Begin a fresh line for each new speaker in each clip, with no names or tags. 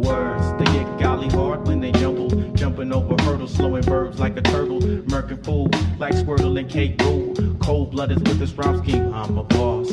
Words, they get golly hard when they jumble. Jumping over hurdles, slowing verbs like a turtle. Murking fool like Squirtle and Kate Rule. Cold blooded with this rhyme scheme, I'm a boss.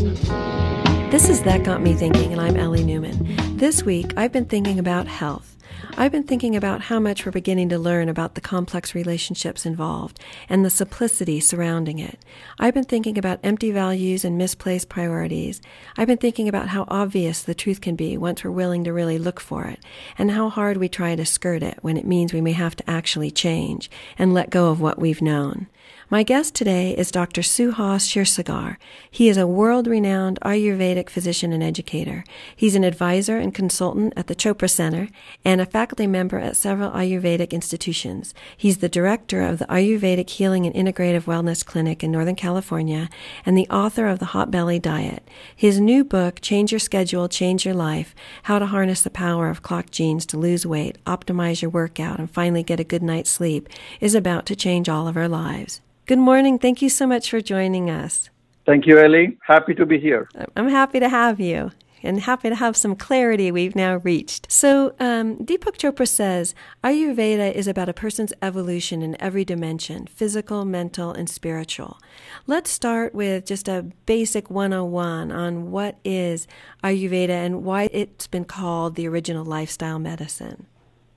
This is That Got Me Thinking, and I'm Ellie Newman. This week, I've been thinking about health. I've been thinking about how much we're beginning to learn about the complex relationships involved and the simplicity surrounding it. I've been thinking about empty values and misplaced priorities. I've been thinking about how obvious the truth can be once we're willing to really look for it, and how hard we try to skirt it when it means we may have to actually change and let go of what we've known. My guest today is Dr. Suhas Kshirsagar. He is a world-renowned Ayurvedic physician and educator. He's an advisor and consultant at the Chopra Center and a faculty member at several Ayurvedic institutions. He's the director of the Ayurvedic Healing and Integrative Wellness Clinic in Northern California and the author of the Hot Belly Diet. His new book, Change Your Schedule, Change Your Life, How to Harness the Power of Clock Genes to Lose Weight, Optimize Your Workout, and Finally Get a Good Night's Sleep, is about to change all of our lives. Good morning. Thank you so much for joining us.
Thank you, Ellie. Happy to be here.
I'm happy to have you and happy to have some clarity we've now reached. So, um, Deepak Chopra says Ayurveda is about a person's evolution in every dimension physical, mental, and spiritual. Let's start with just a basic 101 on what is Ayurveda and why it's been called the original lifestyle medicine.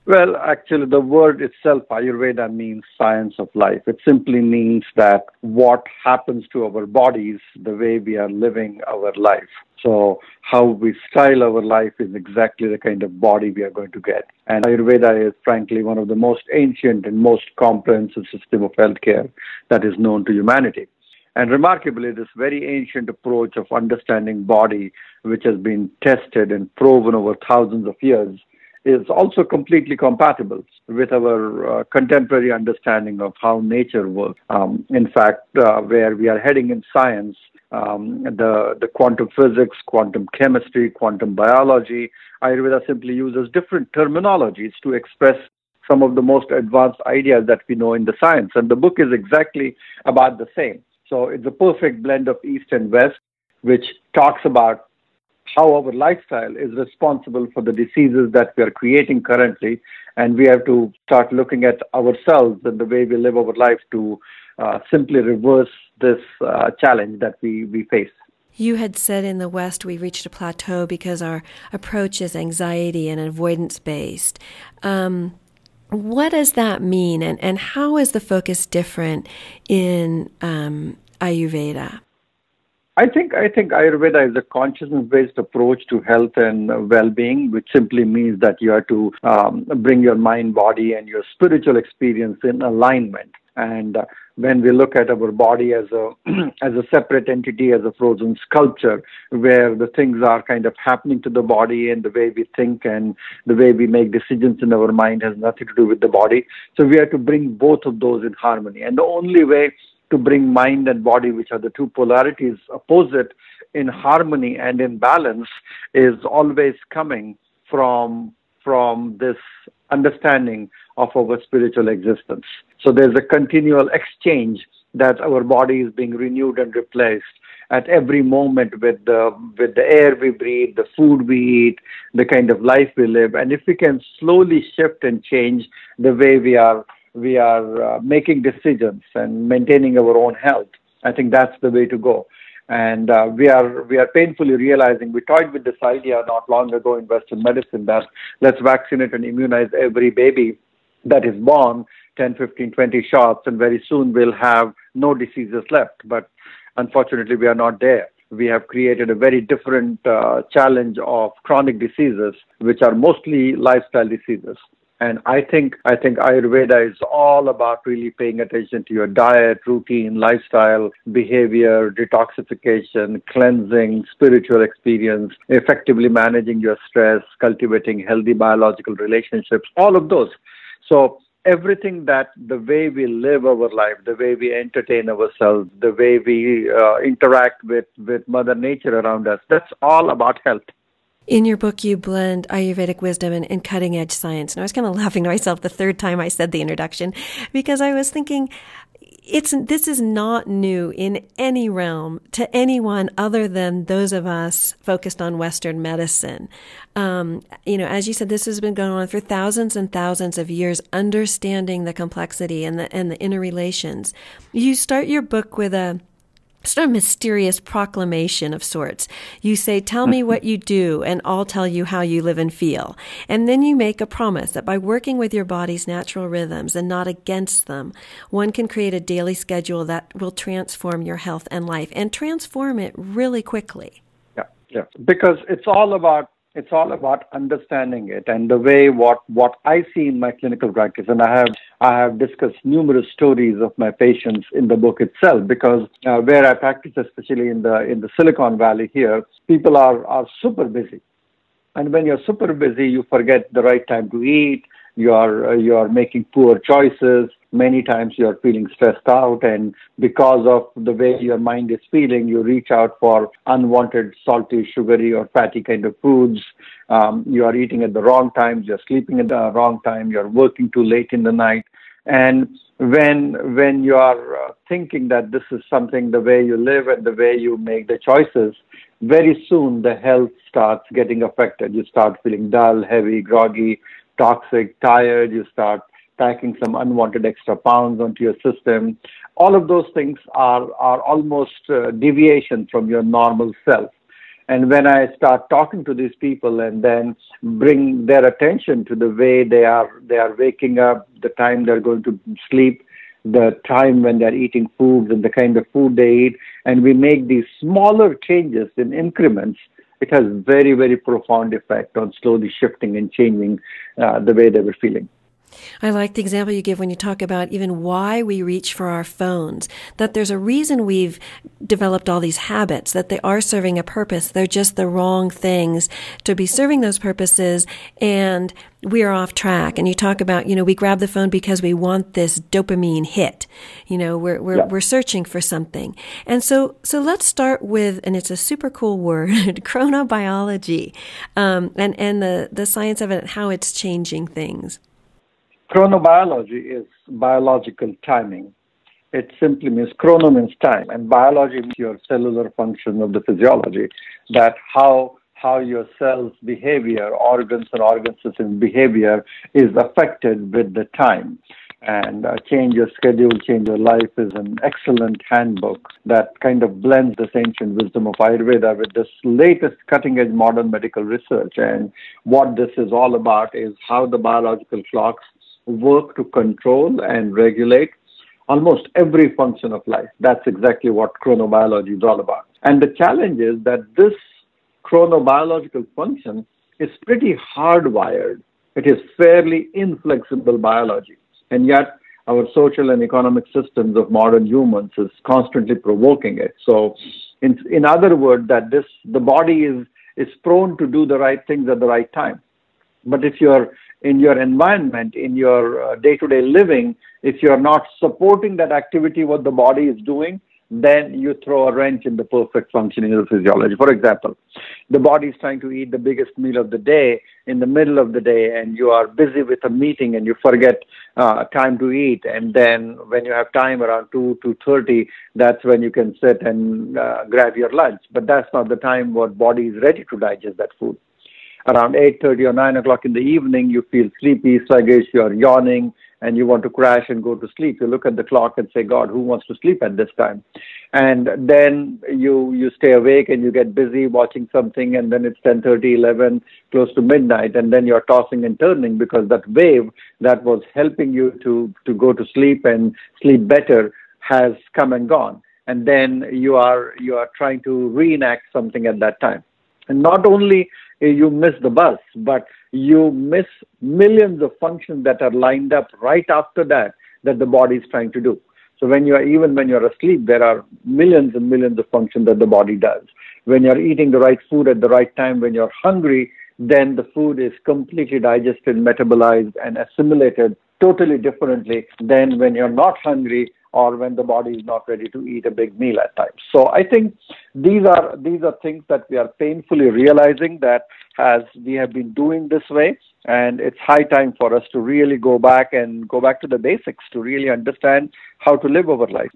Well, actually, the word itself, Ayurveda, means science of life. It simply means that what happens to our bodies, the way we are living our life. So, how we style our life is exactly the kind of body we are going to get. And Ayurveda is, frankly, one of the most ancient and most comprehensive system of healthcare that is known to humanity. And remarkably, this very ancient approach of understanding body, which has been tested and proven over thousands of years, is also completely compatible with our uh, contemporary understanding of how nature works. Um, in fact, uh, where we are heading in science, um, the, the quantum physics, quantum chemistry, quantum biology, Ayurveda simply uses different terminologies to express some of the most advanced ideas that we know in the science. And the book is exactly about the same. So it's a perfect blend of East and West, which talks about how our lifestyle is responsible for the diseases that we are creating currently. And we have to start looking at ourselves and the way we live our life to uh, simply reverse this uh, challenge that we, we face.
You had said in the West we reached a plateau because our approach is anxiety and avoidance based. Um, what does that mean, and, and how is the focus different in um, Ayurveda?
I think I think Ayurveda is a consciousness-based approach to health and well-being, which simply means that you have to um, bring your mind, body, and your spiritual experience in alignment. And uh, when we look at our body as a as a separate entity, as a frozen sculpture, where the things are kind of happening to the body, and the way we think and the way we make decisions in our mind has nothing to do with the body. So we have to bring both of those in harmony. And the only way to bring mind and body, which are the two polarities opposite, in harmony and in balance, is always coming from from this understanding of our spiritual existence. So there's a continual exchange that our body is being renewed and replaced at every moment with the with the air we breathe, the food we eat, the kind of life we live. And if we can slowly shift and change the way we are we are uh, making decisions and maintaining our own health, I think that's the way to go. And uh, we are we are painfully realizing we toyed with this idea not long ago in Western medicine that let's vaccinate and immunize every baby that is born 10, 15, 20 shots, and very soon we'll have no diseases left. But unfortunately, we are not there. We have created a very different uh, challenge of chronic diseases, which are mostly lifestyle diseases. And I think I think Ayurveda is all about really paying attention to your diet, routine, lifestyle, behavior, detoxification, cleansing, spiritual experience, effectively managing your stress, cultivating healthy biological relationships, all of those. So everything that the way we live our life, the way we entertain ourselves, the way we uh, interact with, with Mother Nature around us, that's all about health.
In your book, you blend Ayurvedic wisdom and, and cutting edge science. And I was kind of laughing to myself the third time I said the introduction because I was thinking, it's this is not new in any realm to anyone other than those of us focused on Western medicine. Um, you know, as you said, this has been going on for thousands and thousands of years, understanding the complexity and the and the interrelations. You start your book with a sort of mysterious proclamation of sorts. You say, tell me what you do and I'll tell you how you live and feel. And then you make a promise that by working with your body's natural rhythms and not against them, one can create a daily schedule that will transform your health and life and transform it really quickly.
Yeah, yeah. Because it's all about it's all about understanding it and the way what what I see in my clinical practice. And I have I have discussed numerous stories of my patients in the book itself because uh, where I practice, especially in the in the Silicon Valley here, people are are super busy, and when you're super busy, you forget the right time to eat. You are uh, you are making poor choices. Many times you're feeling stressed out and because of the way your mind is feeling you reach out for unwanted salty sugary or fatty kind of foods. Um, you are eating at the wrong times you're sleeping at the wrong time you're working too late in the night. And when when you are uh, thinking that this is something the way you live and the way you make the choices very soon the health starts getting affected. You start feeling dull heavy groggy toxic tired you start packing some unwanted extra pounds onto your system. All of those things are, are almost uh, deviation from your normal self. And when I start talking to these people and then bring their attention to the way they are they are waking up, the time they're going to sleep, the time when they're eating foods and the kind of food they eat, and we make these smaller changes in increments, it has very very profound effect on slowly shifting and changing uh, the way they were feeling.
I like the example you give when you talk about even why we reach for our phones, that there's a reason we've developed all these habits, that they are serving a purpose. They're just the wrong things to be serving those purposes and we are off track. And you talk about, you know, we grab the phone because we want this dopamine hit. You know, we're, we're, yeah. we're searching for something. And so, so let's start with, and it's a super cool word, chronobiology, um, and, and the, the science of it, how it's changing things.
Chronobiology is biological timing. It simply means chrono means time, and biology means your cellular function of the physiology. That how how your cells' behavior, organs and organ systems behavior is affected with the time. And uh, Change Your Schedule, Change Your Life is an excellent handbook that kind of blends this ancient wisdom of Ayurveda with this latest cutting edge modern medical research. And what this is all about is how the biological clocks work to control and regulate almost every function of life. That's exactly what chronobiology is all about. And the challenge is that this chronobiological function is pretty hardwired. It is fairly inflexible biology. And yet, our social and economic systems of modern humans is constantly provoking it. So, in, in other words, that this the body is is prone to do the right things at the right time. But if you're in your environment, in your day to day living, if you're not supporting that activity, what the body is doing, then you throw a wrench in the perfect functioning of the physiology. For example, the body is trying to eat the biggest meal of the day in the middle of the day, and you are busy with a meeting and you forget uh, time to eat. And then when you have time around 2 to 30, that's when you can sit and uh, grab your lunch. But that's not the time what body is ready to digest that food around 8.30 or 9 o'clock in the evening, you feel sleepy, sluggish, you're yawning, and you want to crash and go to sleep. You look at the clock and say, God, who wants to sleep at this time? And then you, you stay awake and you get busy watching something, and then it's 10.30, 11, close to midnight, and then you're tossing and turning because that wave that was helping you to, to go to sleep and sleep better has come and gone. And then you are, you are trying to reenact something at that time. And not only eh, you miss the bus, but you miss millions of functions that are lined up right after that that the body is trying to do. So when you are even when you're asleep, there are millions and millions of functions that the body does. When you're eating the right food at the right time, when you're hungry, then the food is completely digested, metabolized, and assimilated totally differently than when you're not hungry or when the body is not ready to eat a big meal at times. So I think these are these are things that we are painfully realizing that as we have been doing this way And it's high time for us to really go back and go back to the basics to really understand how to live our life.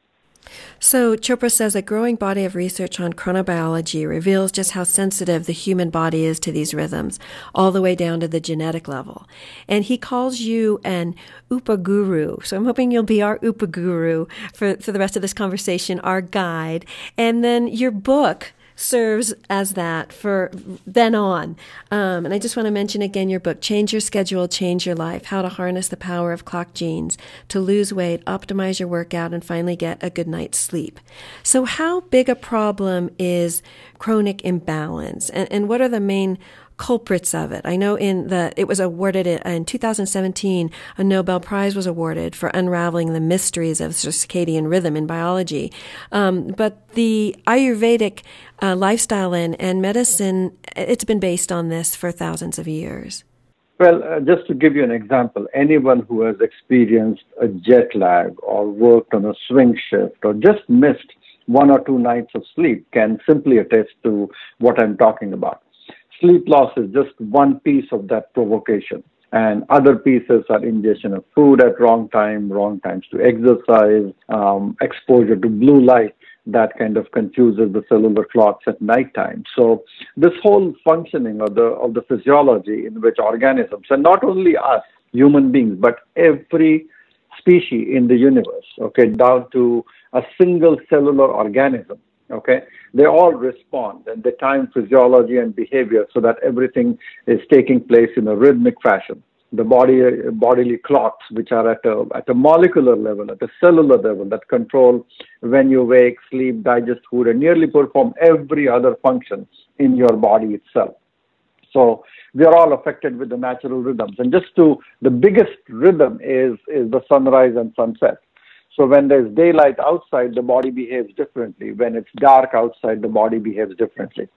So, Chopra says a growing body of research on chronobiology reveals just how sensitive the human body is to these rhythms, all the way down to the genetic level. And he calls you an upaguru. So, I'm hoping you'll be our upaguru for, for the rest of this conversation, our guide. And then your book, serves as that for then on. Um, and I just want to mention again your book, Change Your Schedule, Change Your Life How to Harness the Power of Clock Genes to Lose Weight, Optimize Your Workout, and finally get a good night's sleep. So, how big a problem is chronic imbalance? And, and what are the main culprits of it. I know in the it was awarded in 2017 a Nobel Prize was awarded for unraveling the mysteries of circadian rhythm in biology. Um, but the Ayurvedic uh, lifestyle and, and medicine it's been based on this for thousands of years.
Well, uh, just to give you an example, anyone who has experienced a jet lag or worked on a swing shift or just missed one or two nights of sleep can simply attest to what I'm talking about sleep loss is just one piece of that provocation. And other pieces are ingestion of food at wrong time, wrong times to exercise, um, exposure to blue light that kind of confuses the cellular clocks at nighttime. So this whole functioning of the of the physiology in which organisms, and not only us human beings, but every species in the universe, okay, down to a single cellular organism, okay? They all respond and they time physiology and behavior so that everything is taking place in a rhythmic fashion. The body bodily clocks which are at a at a molecular level at a cellular level that control when you wake sleep digest food and nearly perform every other function in your body itself. So we are all affected with the natural rhythms. And just to the biggest rhythm is is the sunrise and sunset so when there's daylight outside, the body behaves differently. When it's dark outside, the body behaves differently.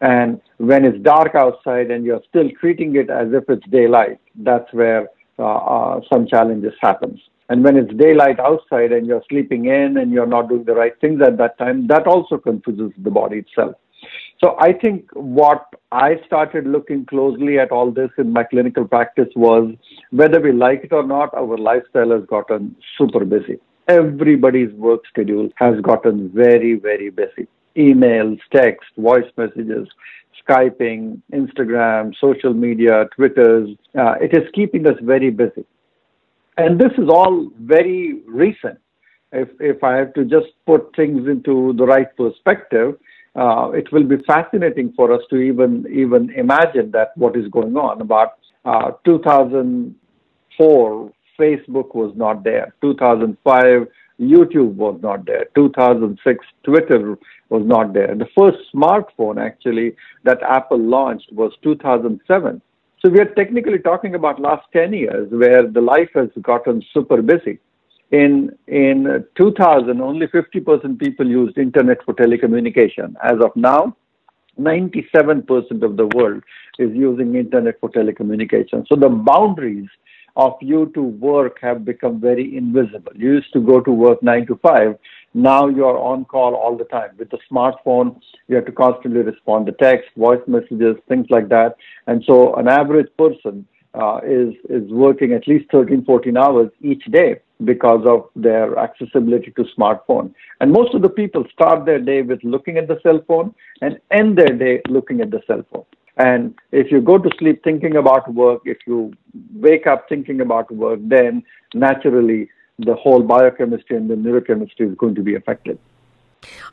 And when it's dark outside and you're still treating it as if it's daylight, that's where uh, uh, some challenges happens. And when it's daylight outside and you're sleeping in and you're not doing the right things at that time, that also confuses the body itself. So I think what I started looking closely at all this in my clinical practice was whether we like it or not, our lifestyle has gotten super busy everybody's work schedule has gotten very, very busy. Emails, text, voice messages, Skyping, Instagram, social media, Twitters. Uh, it is keeping us very busy. And this is all very recent. If, if I have to just put things into the right perspective, uh, it will be fascinating for us to even even imagine that what is going on. About uh, 2004, Facebook was not there. 2005, YouTube was not there. 2006, Twitter was not there. The first smartphone actually that Apple launched was 2007. So we are technically talking about last 10 years where the life has gotten super busy. In in 2000, only 50% people used internet for telecommunication. As of now, 97% of the world is using internet for telecommunication. So the boundaries of you to work have become very invisible. You used to go to work nine to five. Now you're on call all the time. With the smartphone, you have to constantly respond to text, voice messages, things like that. And so an average person uh, is, is working at least 13, 14 hours each day because of their accessibility to smartphone. And most of the people start their day with looking at the cell phone and end their day looking at the cell phone. And if you go to sleep thinking about work, if you wake up thinking about work, then naturally the whole biochemistry and the neurochemistry is going to be affected.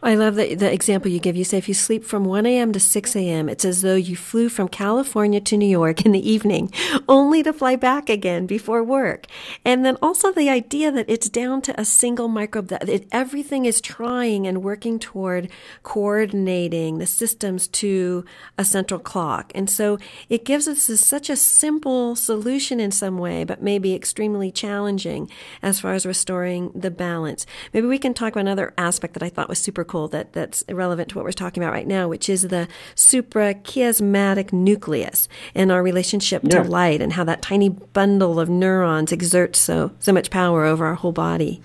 I love the, the example you give. You say if you sleep from 1 a.m. to 6 a.m., it's as though you flew from California to New York in the evening, only to fly back again before work. And then also the idea that it's down to a single microbe, that it, everything is trying and working toward coordinating the systems to a central clock. And so it gives us a, such a simple solution in some way, but maybe extremely challenging as far as restoring the balance. Maybe we can talk about another aspect that I thought was super cool that, that's relevant to what we're talking about right now, which is the suprachiasmatic nucleus and our relationship yeah. to light and how that tiny bundle of neurons exerts so, so much power over our whole body.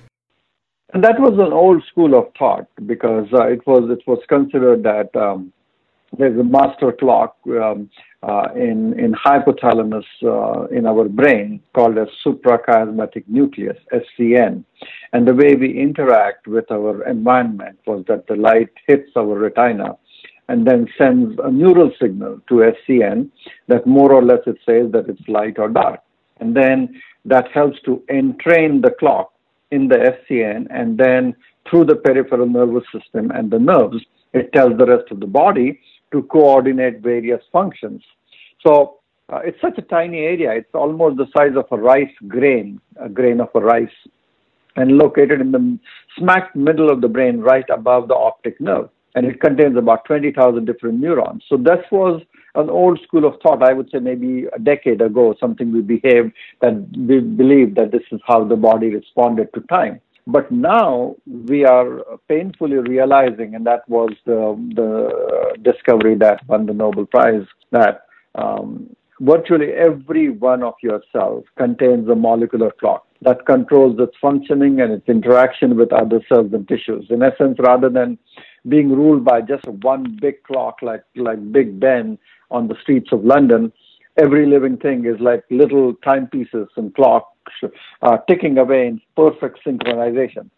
And that was an old school of thought because uh, it was it was considered that um, there's a master clock um, uh, in, in hypothalamus uh, in our brain called as suprachiasmatic nucleus, SCN. And the way we interact with our environment was that the light hits our retina and then sends a neural signal to SCN that more or less it says that it's light or dark. And then that helps to entrain the clock in the SCN and then through the peripheral nervous system and the nerves, it tells the rest of the body to coordinate various functions. So uh, it's such a tiny area. It's almost the size of a rice grain, a grain of a rice, and located in the smack middle of the brain, right above the optic nerve. And it contains about 20,000 different neurons. So this was an old school of thought. I would say maybe a decade ago, something we behaved that we believed that this is how the body responded to time. But now we are painfully realizing, and that was the, the discovery that won the Nobel Prize, that um, virtually every one of your cells contains a molecular clock that controls its functioning and its interaction with other cells and tissues. In essence, rather than being ruled by just one big clock like, like Big Ben on the streets of London, every living thing is like little timepieces and clocks uh, ticking away in perfect synchronization.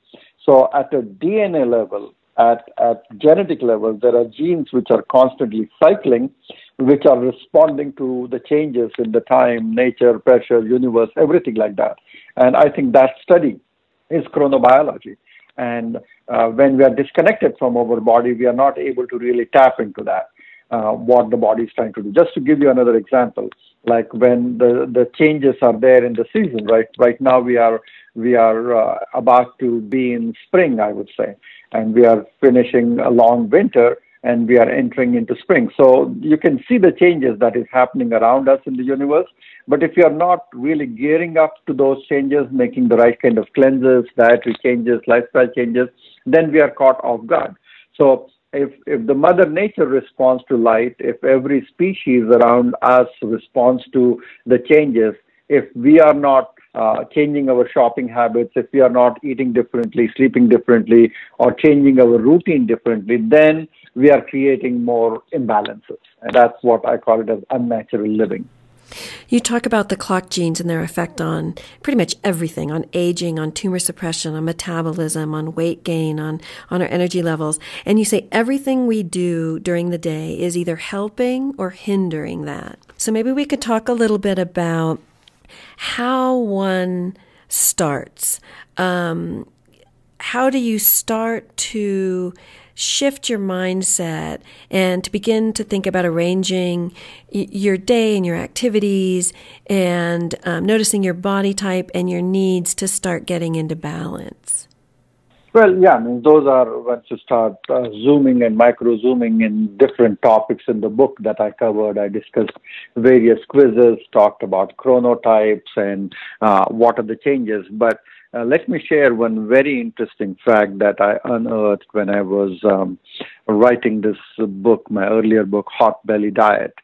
So at a DNA level, at, at genetic level, there are genes which are constantly cycling, which are responding to the changes in the time, nature, pressure, universe, everything like that. And I think that study is chronobiology. And uh, when we are disconnected from our body, we are not able to really tap into that uh, what the body is trying to do. Just to give you another example, like when the, the changes are there in the season, right? Right now we are we are uh, about to be in spring, I would say, and we are finishing a long winter and we are entering into spring. So you can see the changes that is happening around us in the universe. But if you are not really gearing up to those changes, making the right kind of cleanses, dietary changes, lifestyle changes, then we are caught off guard. So if, if the mother nature responds to light, if every species around us responds to the changes, if we are not uh, changing our shopping habits, if we are not eating differently, sleeping differently, or changing our routine differently, then we are creating more imbalances. And that's what I call it as unnatural living.
You talk about the clock genes and their effect on pretty much everything on aging, on tumor suppression, on metabolism, on weight gain, on, on our energy levels. And you say everything we do during the day is either helping or hindering that. So maybe we could talk a little bit about how one starts. Um, how do you start to shift your mindset and to begin to think about arranging your day and your activities and um, noticing your body type and your needs to start getting into balance?
Well, yeah, I mean, those are once you start uh, zooming and micro zooming in different topics in the book that I covered. I discussed various quizzes, talked about chronotypes and uh, what are the changes. But uh, let me share one very interesting fact that I unearthed when I was um, writing this book, my earlier book, Hot Belly Diet.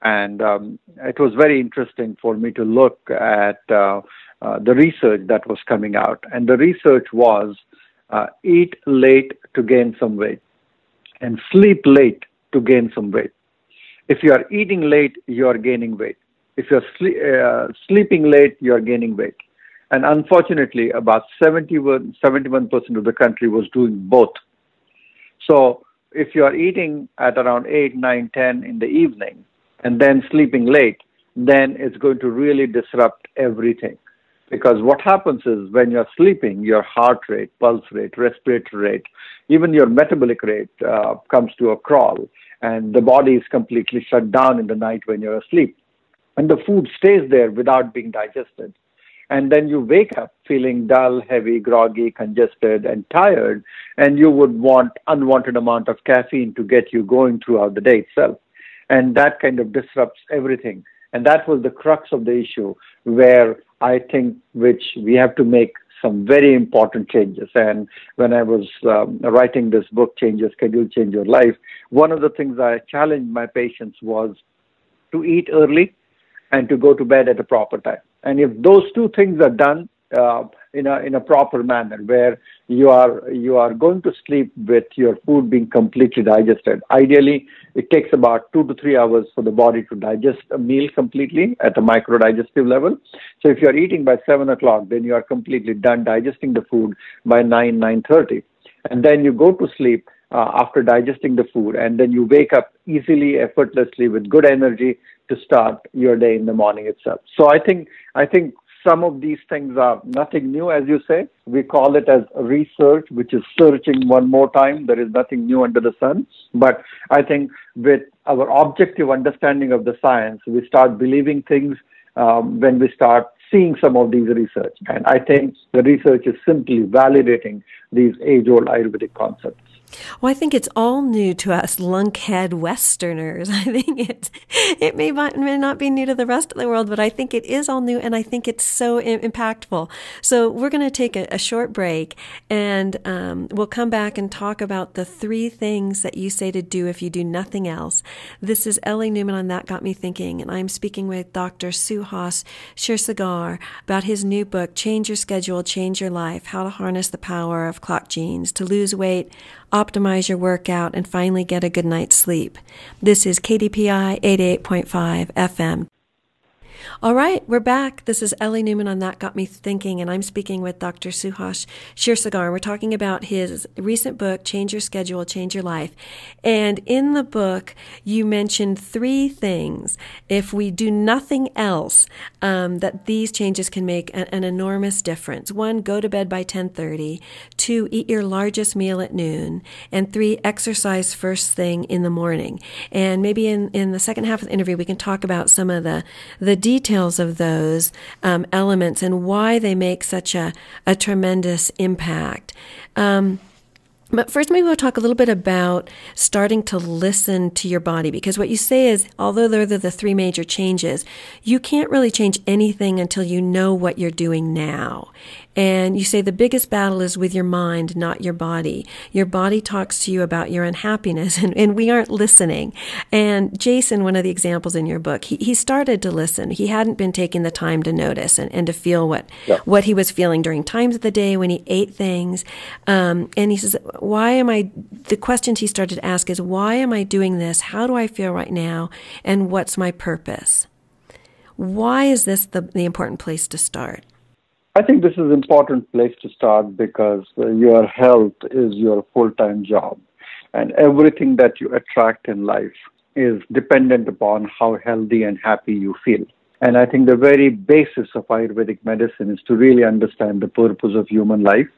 And um, it was very interesting for me to look at uh, uh, the research that was coming out. And the research was uh, eat late to gain some weight and sleep late to gain some weight. If you are eating late, you are gaining weight. If you're sle- uh, sleeping late, you are gaining weight and unfortunately, about 71, 71% of the country was doing both. So if you are eating at around 8, 9, 10 in the evening and then sleeping late, then it's going to really disrupt everything. Because what happens is when you're sleeping, your heart rate, pulse rate, respiratory rate, even your metabolic rate uh, comes to a crawl, and the body is completely shut down in the night when you're asleep. And the food stays there without being digested and then you wake up feeling dull, heavy, groggy, congested, and tired, and you would want unwanted amount of caffeine to get you going throughout the day itself. And that kind of disrupts everything. And that was the crux of the issue where I think which we have to make some very important changes. And when I was um, writing this book, Change Your Schedule, Change Your Life, one of the things I challenged my patients was to eat early and to go to bed at a proper time. And if those two things are done, uh, in a in a proper manner where you are you are going to sleep with your food being completely digested. Ideally it takes about 2 to 3 hours for the body to digest a meal completely at a micro digestive level. So if you are eating by 7 o'clock then you are completely done digesting the food by 9 9:30 and then you go to sleep uh, after digesting the food, and then you wake up easily, effortlessly, with good energy to start your day in the morning itself. So I think I think some of these things are nothing new, as you say. We call it as research, which is searching one more time. There is nothing new under the sun. But I think with our objective understanding of the science, we start believing things um, when we start seeing some of these research. And I think the research is simply validating these age old Ayurvedic concepts.
Well, I think it's all new to us lunkhead Westerners. I think it it may may not be new to the rest of the world, but I think it is all new, and I think it's so impactful. So we're going to take a, a, short break, and um, we'll come back and talk about the three things that you say to do if you do nothing else. This is Ellie Newman on That Got Me Thinking, and I'm speaking with Dr. Suhas Kshirsagar about his new book, Change Your Schedule, Change Your Life: How to Harness the Power of Clock Genes to Lose Weight optimize your workout, and finally get a good night's sleep. This is KDPI 88.5 FM. All right, we're back. This is Ellie Newman on That Got Me Thinking, and I'm speaking with Dr. Suhas Kshirsagar. We're talking about his recent book, Change Your Schedule, Change Your Life. And in the book, you mentioned three things. If we do nothing else, um, that these changes can make an, an enormous difference. One, go to bed by 10:30. Two, eat your largest meal at noon. And three, exercise first thing in the morning. And maybe in, in the second half of the interview, we can talk about some of the the details details of those um, elements and why they make such a, a tremendous impact. Um, but first, maybe we'll talk a little bit about starting to listen to your body because what you say is, although they're the three major changes, you can't really change anything until you know what you're doing now. And you say the biggest battle is with your mind, not your body. Your body talks to you about your unhappiness, and, and we aren't listening. And Jason, one of the examples in your book, he, he started to listen. He hadn't been taking the time to notice and, and to feel what, yeah. what he was feeling during times of the day when he ate things. Um, and he says, Why am I, the questions he started to ask is, Why am I doing this? How do I feel right now? And what's my purpose? Why is this the, the important place to start?
I think this is an important place to start because uh, your health is your full time job. And everything that you attract in life is dependent upon how healthy and happy you feel. And I think the very basis of Ayurvedic medicine is to really understand the purpose of human life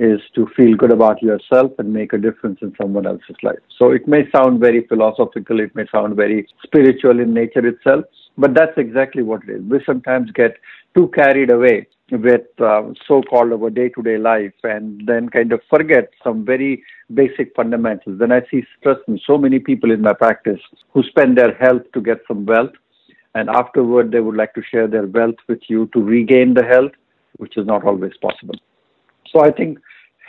is to feel good about yourself and make a difference in someone else's life. So it may sound very philosophical, it may sound very spiritual in nature itself, but that's exactly what it is. We sometimes get too carried away with uh, so-called our day-to-day life and then kind of forget some very basic fundamentals. Then I see stress in so many people in my practice who spend their health to get some wealth and afterward they would like to share their wealth with you to regain the health, which is not always possible. So I think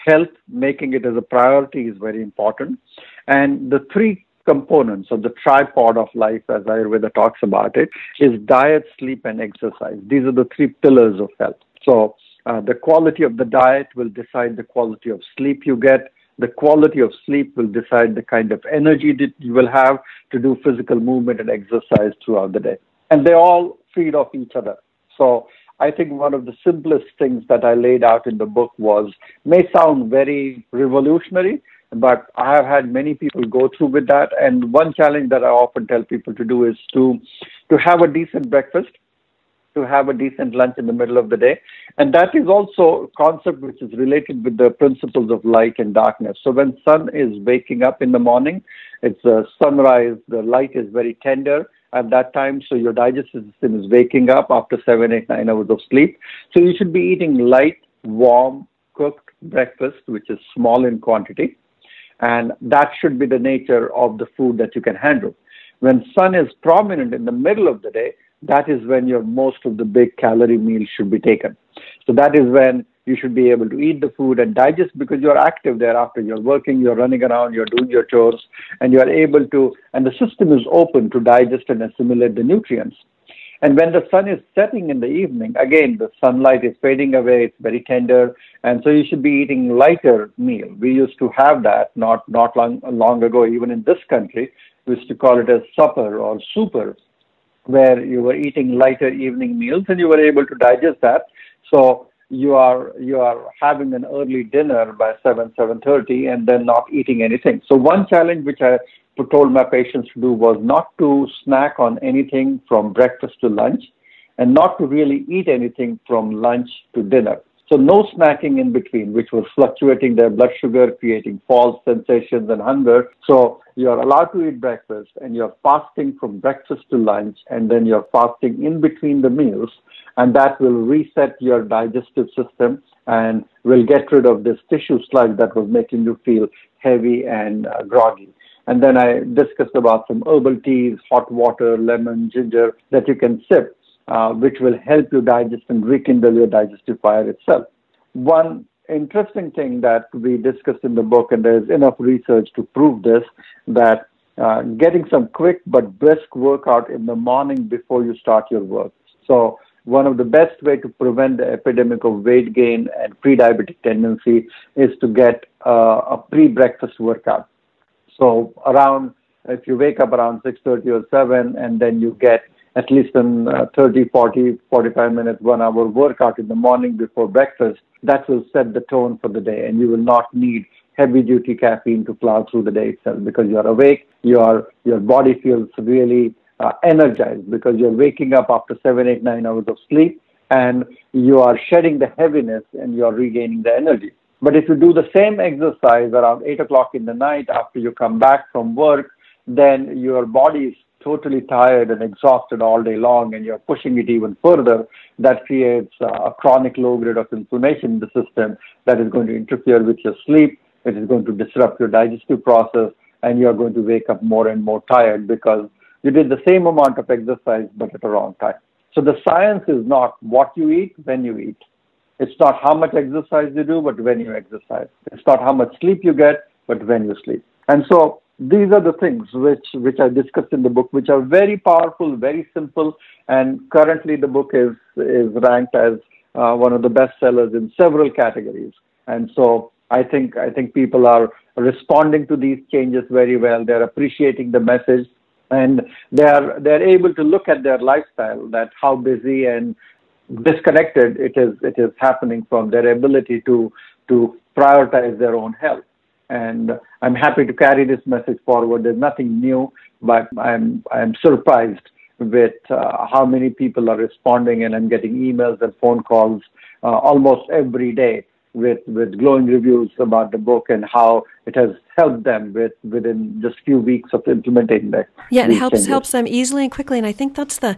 health, making it as a priority is very important. And the three components of the tripod of life, as Ayurveda talks about it, is diet, sleep, and exercise. These are the three pillars of health. So uh, the quality of the diet will decide the quality of sleep you get. The quality of sleep will decide the kind of energy that you will have to do physical movement and exercise throughout the day. And they all feed off each other. So I think one of the simplest things that I laid out in the book was may sound very revolutionary, but I have had many people go through with that. And one challenge that I often tell people to do is to to have a decent breakfast, to have a decent lunch in the middle of the day, and that is also a concept which is related with the principles of light and darkness. So when sun is waking up in the morning, it's a sunrise. The light is very tender at that time, so your digestive system is waking up after seven, eight, nine hours of sleep. So you should be eating light, warm, cooked breakfast, which is small in quantity and that should be the nature of the food that you can handle. When sun is prominent in the middle of the day, that is when your most of the big calorie meals should be taken. So that is when you should be able to eat the food and digest because you're active thereafter. You're working, you're running around, you're doing your chores, and you're able to, and the system is open to digest and assimilate the nutrients. And when the sun is setting in the evening, again, the sunlight is fading away, it's very tender, and so you should be eating lighter meal. We used to have that not, not long, long ago, even in this country. We used to call it as supper or super, where you were eating lighter evening meals and you were able to digest that. So you are you are having an early dinner by 7 7.30 and then not eating anything so one challenge which i told my patients to do was not to snack on anything from breakfast to lunch and not to really eat anything from lunch to dinner so no snacking in between which was fluctuating their blood sugar creating false sensations and hunger so you're allowed to eat breakfast and you're fasting from breakfast to lunch and then you're fasting in between the meals and that will reset your digestive system and will get rid of this tissue slug that was making you feel heavy and uh, groggy. And then I discussed about some herbal teas, hot water, lemon, ginger that you can sip, uh, which will help you digest and rekindle your digestive fire itself. One interesting thing that we discussed in the book, and there's enough research to prove this, that uh, getting some quick but brisk workout in the morning before you start your work. So one of the best way to prevent the epidemic of weight gain and pre-diabetic tendency is to get uh, a pre-breakfast workout. So around, if you wake up around 6.30 or 7 and then you get at least an uh, 30, 40, 45 minutes, one hour workout in the morning before breakfast, that will set the tone for the day and you will not need heavy duty caffeine to plow through the day itself because you're awake, your, your body feels really uh, energized because you're waking up after seven, eight, nine hours of sleep and you are shedding the heaviness and you're regaining the energy. But if you do the same exercise around eight o'clock in the night after you come back from work, then your body is totally tired and exhausted all day long and you're pushing it even further, that creates a chronic low grade of inflammation in the system that is going to interfere with your sleep. It is going to disrupt your digestive process and you're going to wake up more and more tired because you did the same amount of exercise, but at the wrong time. So the science is not what you eat, when you eat. It's not how much exercise you do, but when you exercise. It's not how much sleep you get, but when you sleep. And so these are the things which, which I discussed in the book, which are very powerful, very simple, and currently the book is, is ranked as uh, one of the best sellers in several categories. And so I think, I think people are responding to these changes very well. They're appreciating the message and they're they're able to look at their lifestyle that how busy and disconnected it is it is happening from their ability to to prioritize their own health. And i'm happy to carry this message forward. There's nothing new but i'm i'm surprised with uh, how many people are responding and i'm getting emails and phone calls uh, almost every day with with glowing reviews about the book and how it has helped them with within just few weeks of implementing that.
Yeah, it helps changes. helps them easily and quickly, and I think that's the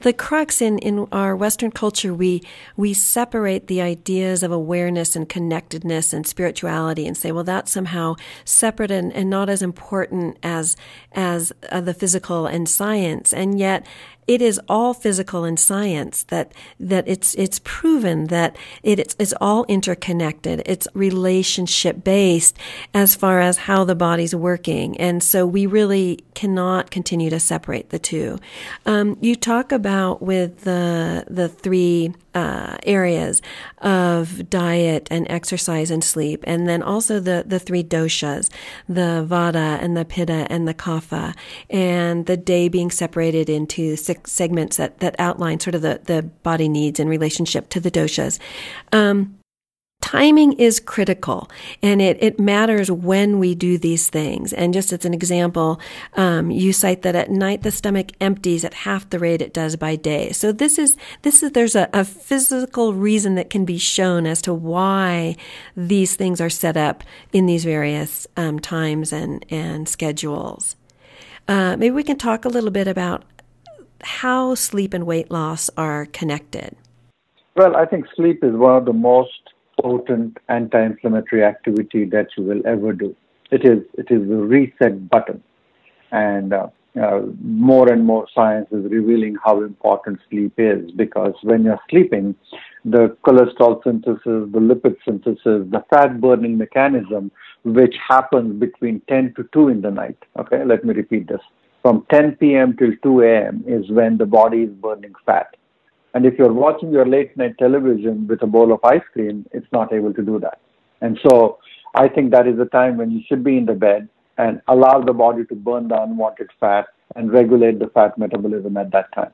the crux in in our Western culture. We we separate the ideas of awareness and connectedness and spirituality, and say, well, that's somehow separate and, and not as important as as uh, the physical and science, and yet it is all physical and science that that it's it's proven that it, it's it's all interconnected. It's relationship based as far as how the body's working, and so we really cannot continue to separate the two. Um, you talk about with the the three uh, areas of diet and exercise and sleep, and then also the, the three doshas, the vata and the pitta and the kapha, and the day being separated into six segments that, that outline sort of the, the body needs in relationship to the doshas. Um, timing is critical and it, it matters when we do these things. And just as an example, um, you cite that at night the stomach empties at half the rate it does by day. So this is, this is, there's a, a physical reason that can be shown as to why these things are set up in these various um, times and, and schedules. Uh, maybe we can talk a little bit about how sleep and weight loss are connected.
Well, I think sleep is one of the most potent anti-inflammatory activity that you will ever do. It is it is the reset button, and uh, uh, more and more science is revealing how important sleep is because when you're sleeping, the cholesterol synthesis, the lipid synthesis, the fat burning mechanism, which happens between 10 to 2 in the night. Okay, let me repeat this from 10 p.m. till 2 a.m. is when the body is burning fat. And if you're watching your late night television with a bowl of ice cream, it's not able to do that. And so I think that is the time when you should be in the bed and allow the body to burn the unwanted fat and regulate the fat metabolism at that time.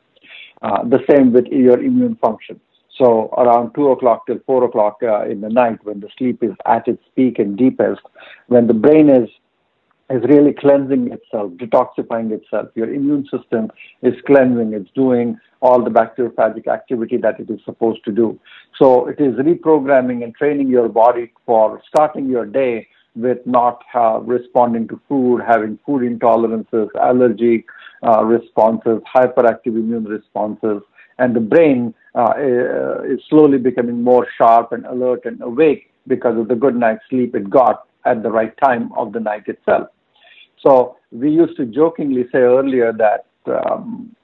Uh, the same with your immune function. So around 2 o'clock till 4 o'clock uh, in the night, when the sleep is at its peak and deepest, when the brain is is really cleansing itself, detoxifying itself. Your immune system is cleansing. It's doing all the bacteriophagic activity that it is supposed to do. So it is reprogramming and training your body for starting your day with not uh, responding to food, having food intolerances, allergic uh, responses, hyperactive immune responses, and the brain uh, is slowly becoming more sharp and alert and awake because of the good night's sleep it got at the right time of the night itself. So we used to jokingly say earlier that um,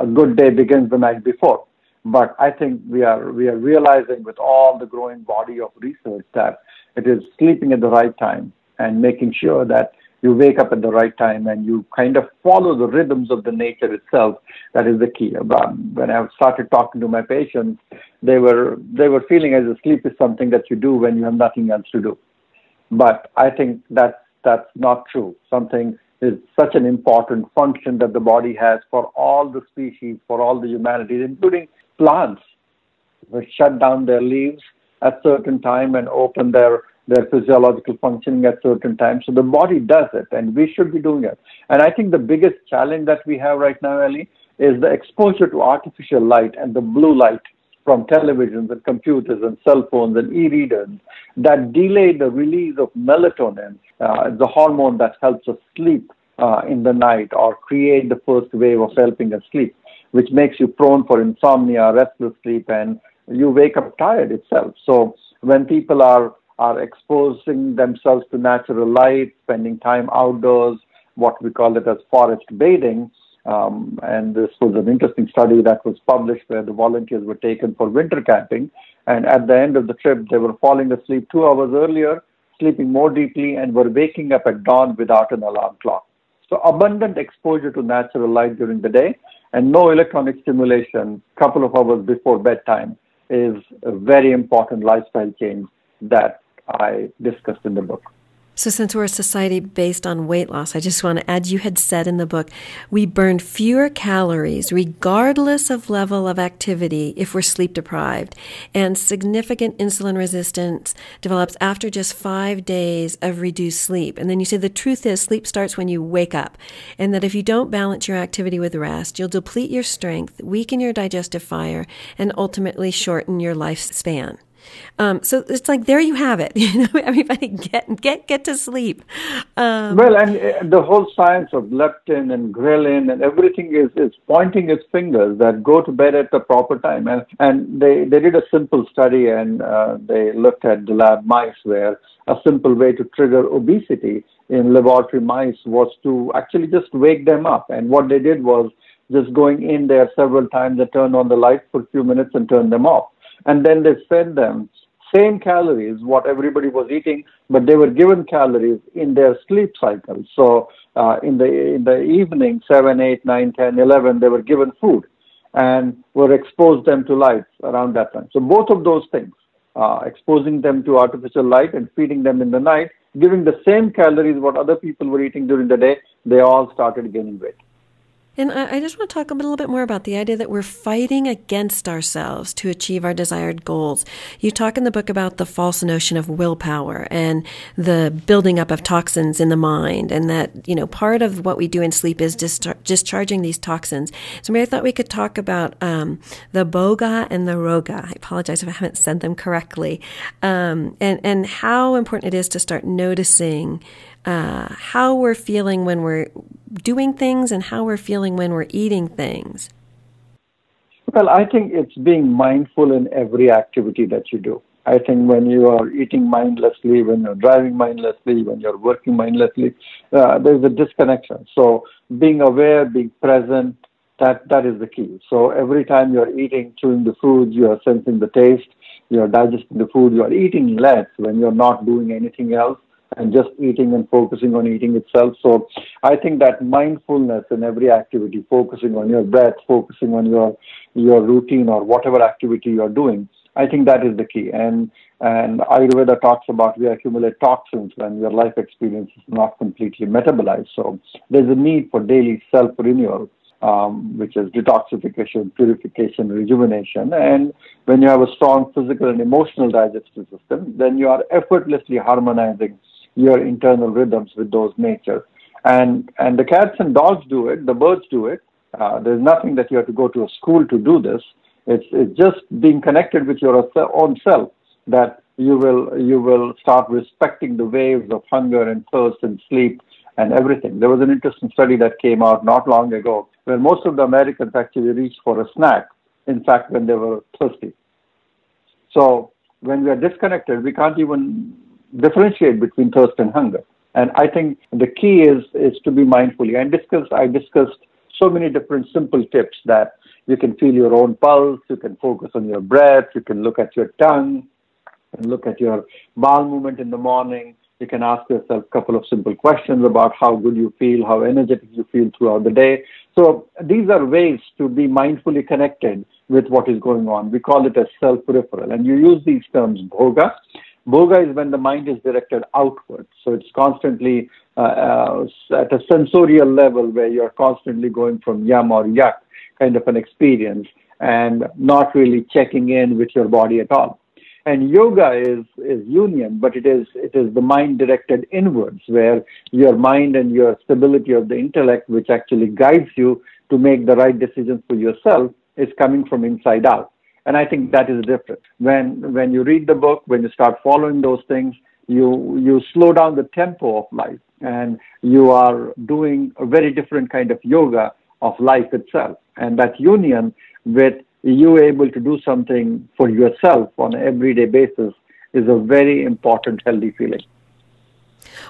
a good day begins the night before. But I think we are we are realizing with all the growing body of research that it is sleeping at the right time and making sure that you wake up at the right time and you kind of follow the rhythms of the nature itself. That is the key. Um, when I started talking to my patients, they were they were feeling as if sleep is something that you do when you have nothing else to do. But I think that's that's not true. Something is such an important function that the body has for all the species, for all the humanity, including plants. They shut down their leaves at certain time and open their their physiological functioning at certain times. So the body does it, and we should be doing it. And I think the biggest challenge that we have right now, Ellie, is the exposure to artificial light and the blue light from televisions and computers and cell phones and e-readers that delay the release of melatonin, uh, the hormone that helps us sleep uh, in the night or create the first wave of helping us sleep, which makes you prone for insomnia, restless sleep, and you wake up tired itself. So when people are are exposing themselves to natural light, spending time outdoors, what we call it as forest bathing, um, and this was an interesting study that was published where the volunteers were taken for winter camping. And at the end of the trip, they were falling asleep two hours earlier, sleeping more deeply, and were waking up at dawn without an alarm clock. So abundant exposure to natural light during the day and no electronic stimulation a couple of hours before bedtime is a very important lifestyle change that I discussed in the book.
So, since we're a society based on weight loss, I just want to add you had said in the book, we burn fewer calories regardless of level of activity if we're sleep deprived. And significant insulin resistance develops after just five days of reduced sleep. And then you say the truth is sleep starts when you wake up. And that if you don't balance your activity with rest, you'll deplete your strength, weaken your digestive fire, and ultimately shorten your lifespan. Um, so it's like there you have it. You know, everybody get get get to sleep.
Um, well, and uh, the whole science of leptin and ghrelin and everything is is pointing its fingers that go to bed at the proper time. And and they they did a simple study and uh, they looked at the lab mice where a simple way to trigger obesity in laboratory mice was to actually just wake them up. And what they did was just going in there several times and turn on the lights for a few minutes and turn them off and then they fed them same calories what everybody was eating, but they were given calories in their sleep cycle. So uh, in the in the evening, seven, eight, nine, ten, eleven, they were given food, and were exposed them to light around that time. So both of those things, uh, exposing them to artificial light and feeding them in the night, giving the same calories what other people were eating during the day, they all started gaining weight.
And I, just want to talk a little bit more about the idea that we're fighting against ourselves to achieve our desired goals. You talk in the book about the false notion of willpower and the building up of toxins in the mind, and that, you know, part of what we do in sleep is discharging these toxins. So maybe I thought we could talk about um, the bhoga and the roga. I apologize if I haven't said them correctly. Um, and, and how important it is to start noticing uh, how we're feeling when we're doing things and how we're feeling when we're eating things?
Well, I think it's being mindful in every activity that you do. I think when you are eating mindlessly, when you're driving mindlessly, when you're working mindlessly, uh, there's a disconnection. So being aware, being present, that that is the key. So every time you're eating, chewing the food, you are sensing the taste, you're digesting the food, you're eating less when you're not doing anything else and just eating and focusing on eating itself. So I think that mindfulness in every activity, focusing on your breath, focusing on your your routine or whatever activity you're doing, I think that is the key. And and Ayurveda talks about we accumulate toxins when your life experience is not completely metabolized. So there's a need for daily self renewal um, which is detoxification, purification, rejuvenation. And when you have a strong physical and emotional digestive system, then you are effortlessly harmonizing your internal rhythms with those nature. And and the cats and dogs do it, the birds do it. Uh, there's nothing that you have to go to a school to do this. It's it's just being connected with your own self that you will you will start respecting the waves of hunger and thirst and sleep and everything. There was an interesting study that came out not long ago where most of the Americans actually reached for a snack, in fact, when they were thirsty. So when we are disconnected, we can't even differentiate between thirst and hunger. And I think the key is is to be mindfully. And discuss I discussed so many different simple tips that you can feel your own pulse, you can focus on your breath, you can look at your tongue, and look at your bowel movement in the morning, you can ask yourself a couple of simple questions about how good you feel, how energetic you feel throughout the day. So these are ways to be mindfully connected with what is going on. We call it a self-referral. And you use these terms, bhoga. Bhoga is when the mind is directed outward. So it's constantly uh, uh, at a sensorial level where you're constantly going from yum or yak kind of an experience and not really checking in with your body at all. And yoga is, is union, but it is, it is the mind directed inwards, where your mind and your stability of the intellect, which actually guides you to make the right decisions for yourself, is coming from inside out. And I think that is different. When, when you read the book, when you start following those things, you, you slow down the tempo of life and you are doing a very different kind of yoga of life itself. And that union with you able to do something for yourself on an everyday basis is a very important healthy feeling.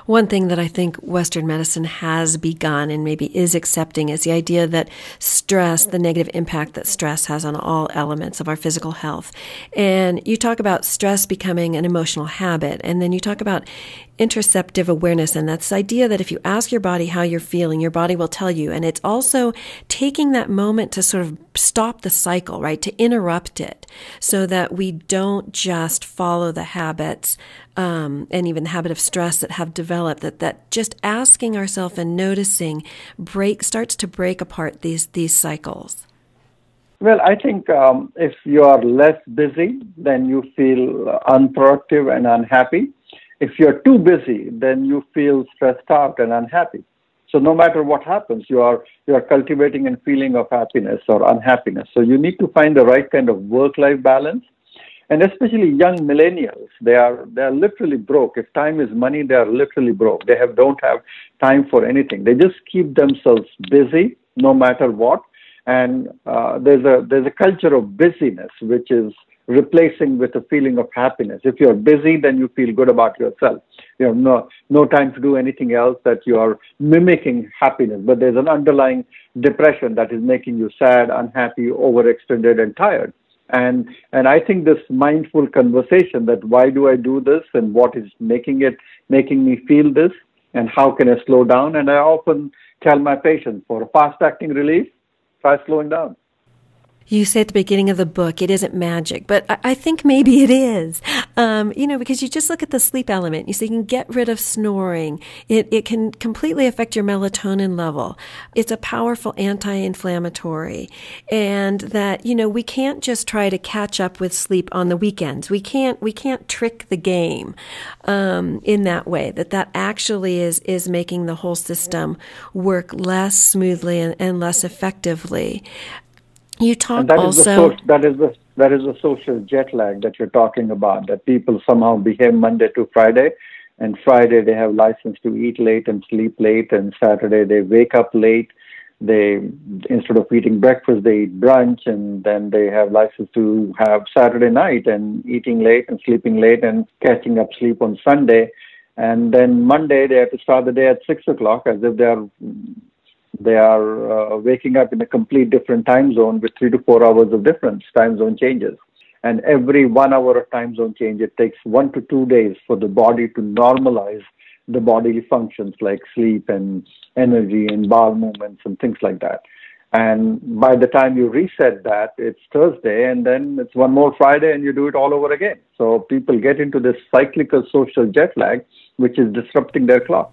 One thing that I think Western medicine has begun and maybe is accepting is the idea that stress, the negative impact that stress has on all elements of our physical health. And you talk about stress becoming an emotional habit, and then you talk about interoceptive awareness. And that's the idea that if you ask your body how you're feeling, your body will tell you. And it's also taking that moment to sort of stop the cycle, right? To interrupt it so that we don't just follow the habits um, and even the habit of stress that have developed that, that just asking ourselves and noticing break starts to break apart these, these cycles.
Well, I think um, if you are less busy, then you feel unproductive and unhappy. If you're too busy, then you feel stressed out and unhappy. So no matter what happens, you are you are cultivating a feeling of happiness or unhappiness. So you need to find the right kind of work-life balance, and especially young millennials, they are they are literally broke. If time is money, they are literally broke. They have don't have time for anything. They just keep themselves busy no matter what, and uh, there's a there's a culture of busyness which is replacing with a feeling of happiness. If you're busy, then you feel good about yourself. You have no, no time to do anything else that you are mimicking happiness. But there's an underlying depression that is making you sad, unhappy, overextended, and tired. And, and I think this mindful conversation that why do I do this and what is making it, making me feel this and how can I slow down? And I often tell my patients for fast acting relief, try slowing down.
You say at the beginning of the book, it isn't magic, but I think maybe it is. Um, you know, because you just look at the sleep element. You say you can get rid of snoring. It, it can completely affect your melatonin level. It's a powerful anti-inflammatory. And that, you know, we can't just try to catch up with sleep on the weekends. We can't, we can't trick the game, um, in that way. That that actually is, is making the whole system work less smoothly and, and less effectively. You talk
that
also.
Is the, that is the that is the social jet lag that you're talking about. That people somehow behave Monday to Friday, and Friday they have license to eat late and sleep late, and Saturday they wake up late. They instead of eating breakfast, they eat brunch, and then they have license to have Saturday night and eating late and sleeping late and catching up sleep on Sunday. And then Monday they have to start the day at six o'clock as if they are they are uh, waking up in a complete different time zone with three to four hours of difference, time zone changes. And every one hour of time zone change, it takes one to two days for the body to normalize the bodily functions like sleep and energy and bowel movements and things like that. And by the time you reset that, it's Thursday, and then it's one more Friday, and you do it all over again. So people get into this cyclical social jet lag, which is disrupting their clock.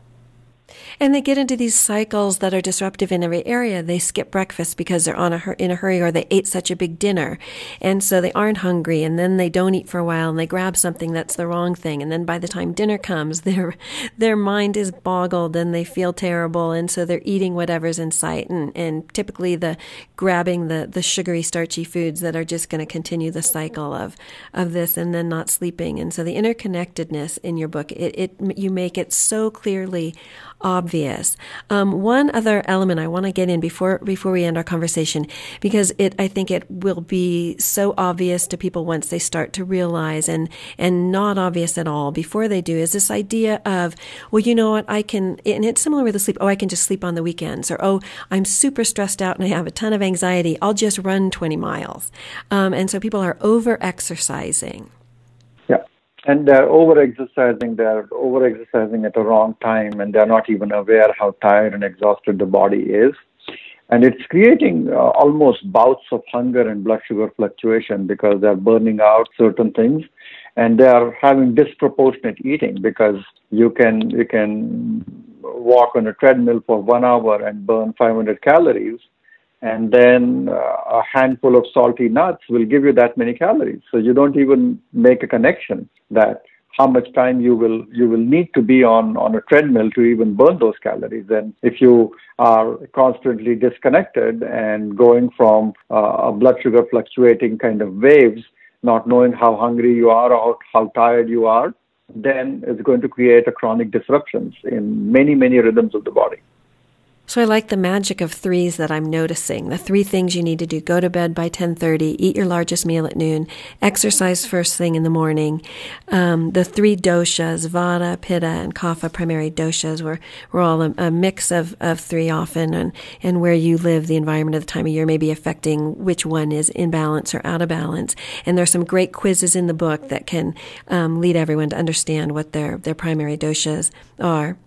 And they get into these cycles that are disruptive in every area. They skip breakfast because they're on a, in a hurry or they ate such a big dinner. And so they aren't hungry and then they don't eat for a while and they grab something that's the wrong thing. And then by the time dinner comes, their, their mind is boggled and they feel terrible. And so they're eating whatever's in sight and, and typically the grabbing the, the sugary, starchy foods that are just going to continue the cycle of, of this and then not sleeping. And so the interconnectedness in your book, it, it, you make it so clearly obvious. Um, one other element I want to get in before before we end our conversation, because it I think it will be so obvious to people once they start to realize, and and not obvious at all before they do, is this idea of well, you know what, I can, and it's similar with the sleep. Oh, I can just sleep on the weekends, or oh, I'm super stressed out and I have a ton of anxiety. I'll just run 20 miles, um, and so people are over exercising
and they're over exercising they're over exercising at the wrong time and they're not even aware how tired and exhausted the body is. And it's creating uh, almost bouts of hunger and blood sugar fluctuation because they're burning out certain things and they are having disproportionate eating because you can you can walk on a treadmill for one hour and burn 500 calories and then uh, a handful of salty nuts will give you that many calories. So you don't even make a connection that how much time you will you will need to be on on a treadmill to even burn those calories. And if you are constantly disconnected and going from uh, blood sugar fluctuating kind of waves not knowing how hungry you are or how tired you are then it's going to create a chronic disruptions in many many rhythms of the body
so I like the magic of threes that I'm noticing. The three things you need to do: go to bed by 10:30, eat your largest meal at noon, exercise first thing in the morning. Um, the three doshas: Vata, Pitta, and Kapha, primary doshas. We're we're all a, a, mix of, of three often, and and where you live, the environment of the time of year may be affecting which one is in balance or out of balance. And there's some great quizzes in the book that can um, lead everyone to understand what their their primary doshas are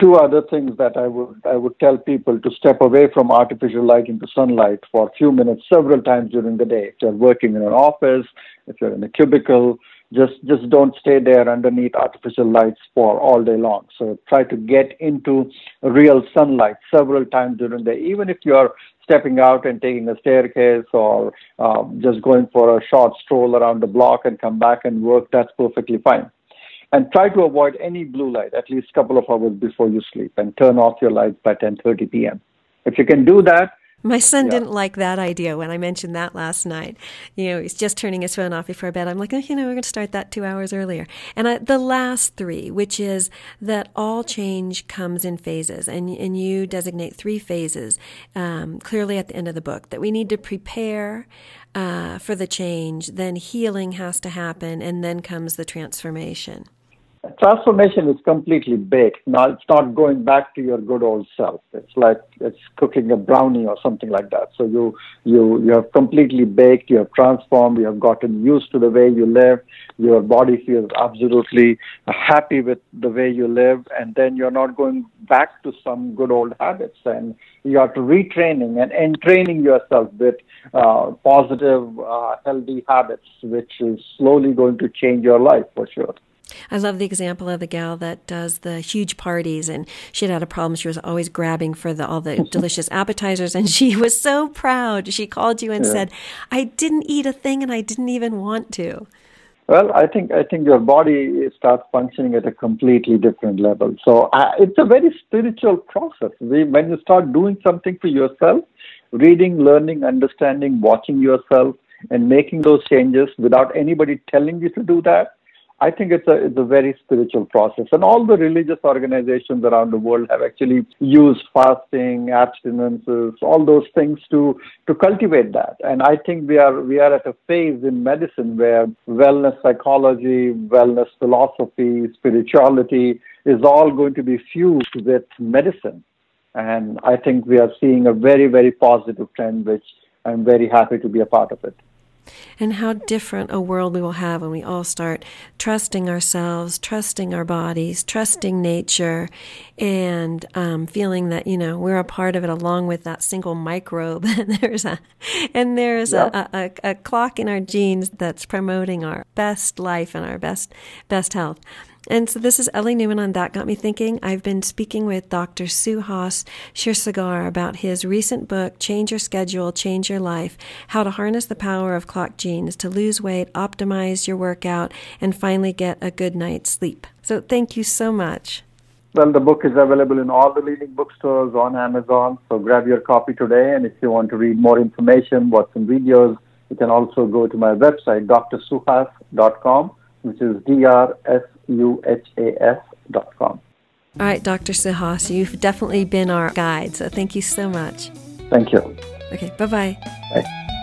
two other things that I would I would tell people to step away from artificial light into sunlight for a few minutes several times during the day. If you're working in an office, if you're in a cubicle, just just don't stay there underneath artificial lights for all day long. So try to get into real sunlight several times during the day, even if you're stepping out and taking a staircase or um, just going for a short stroll around the block and come back and work. That's perfectly fine and try to avoid any blue light at least a couple of hours before you sleep and turn off your lights by 10:30 p.m. If you can do that,
my son yeah. didn't like that idea when I mentioned that last night. You know, he's just turning his phone off before bed. I'm like, oh, you know, we're going to start that two hours earlier. And I, the last three, which is that all change comes in phases, and and you designate three phases um, clearly at the end of the book that we need to prepare uh, for the change, then healing has to happen, and then comes the transformation.
Transformation is completely baked. Now it's not going back to your good old self. It's like it's cooking a brownie or something like that. So you you you have completely baked. You have transformed. You have gotten used to the way you live. Your body feels absolutely happy with the way you live, and then you're not going back to some good old habits. And you are retraining and entraining yourself with uh, positive, uh, healthy habits, which is slowly going to change your life for sure.
I love the example of the gal that does the huge parties, and she had had a problem. She was always grabbing for the, all the delicious appetizers, and she was so proud. She called you and yeah. said, "I didn't eat a thing, and I didn't even want to."
Well, I think I think your body starts functioning at a completely different level. So uh, it's a very spiritual process. We, when you start doing something for yourself, reading, learning, understanding, watching yourself, and making those changes without anybody telling you to do that, I think it's a it's a very spiritual process, and all the religious organizations around the world have actually used fasting, abstinences, all those things to to cultivate that. And I think we are we are at a phase in medicine where wellness psychology, wellness philosophy, spirituality is all going to be fused with medicine, and I think we are seeing a very very positive trend, which I'm very happy to be a part of it.
And how different a world we will have when we all start trusting ourselves, trusting our bodies, trusting nature, and um, feeling that you know we're a part of it along with that single microbe. and there's a and there's yeah. a, a, a clock in our genes that's promoting our best life and our best best health. And so this is Ellie Newman on That Got Me Thinking. I've been speaking with Dr. Suhas Kshirsagar about his recent book, Change Your Schedule, Change Your Life, How to Harness the Power of Clock Genes to Lose Weight, Optimize Your Workout, and Finally Get a Good Night's Sleep. So thank you so much.
Well, the book is available in all the leading bookstores on Amazon, so grab your copy today. And if you want to read more information, watch some videos, you can also go to my website, drsuhas.com, which is D R S U-H-A-S dot com.
All right, Dr. Suhas, you've definitely been our guide, so uh, thank you so much.
Thank you.
Okay, bye-bye.
Bye.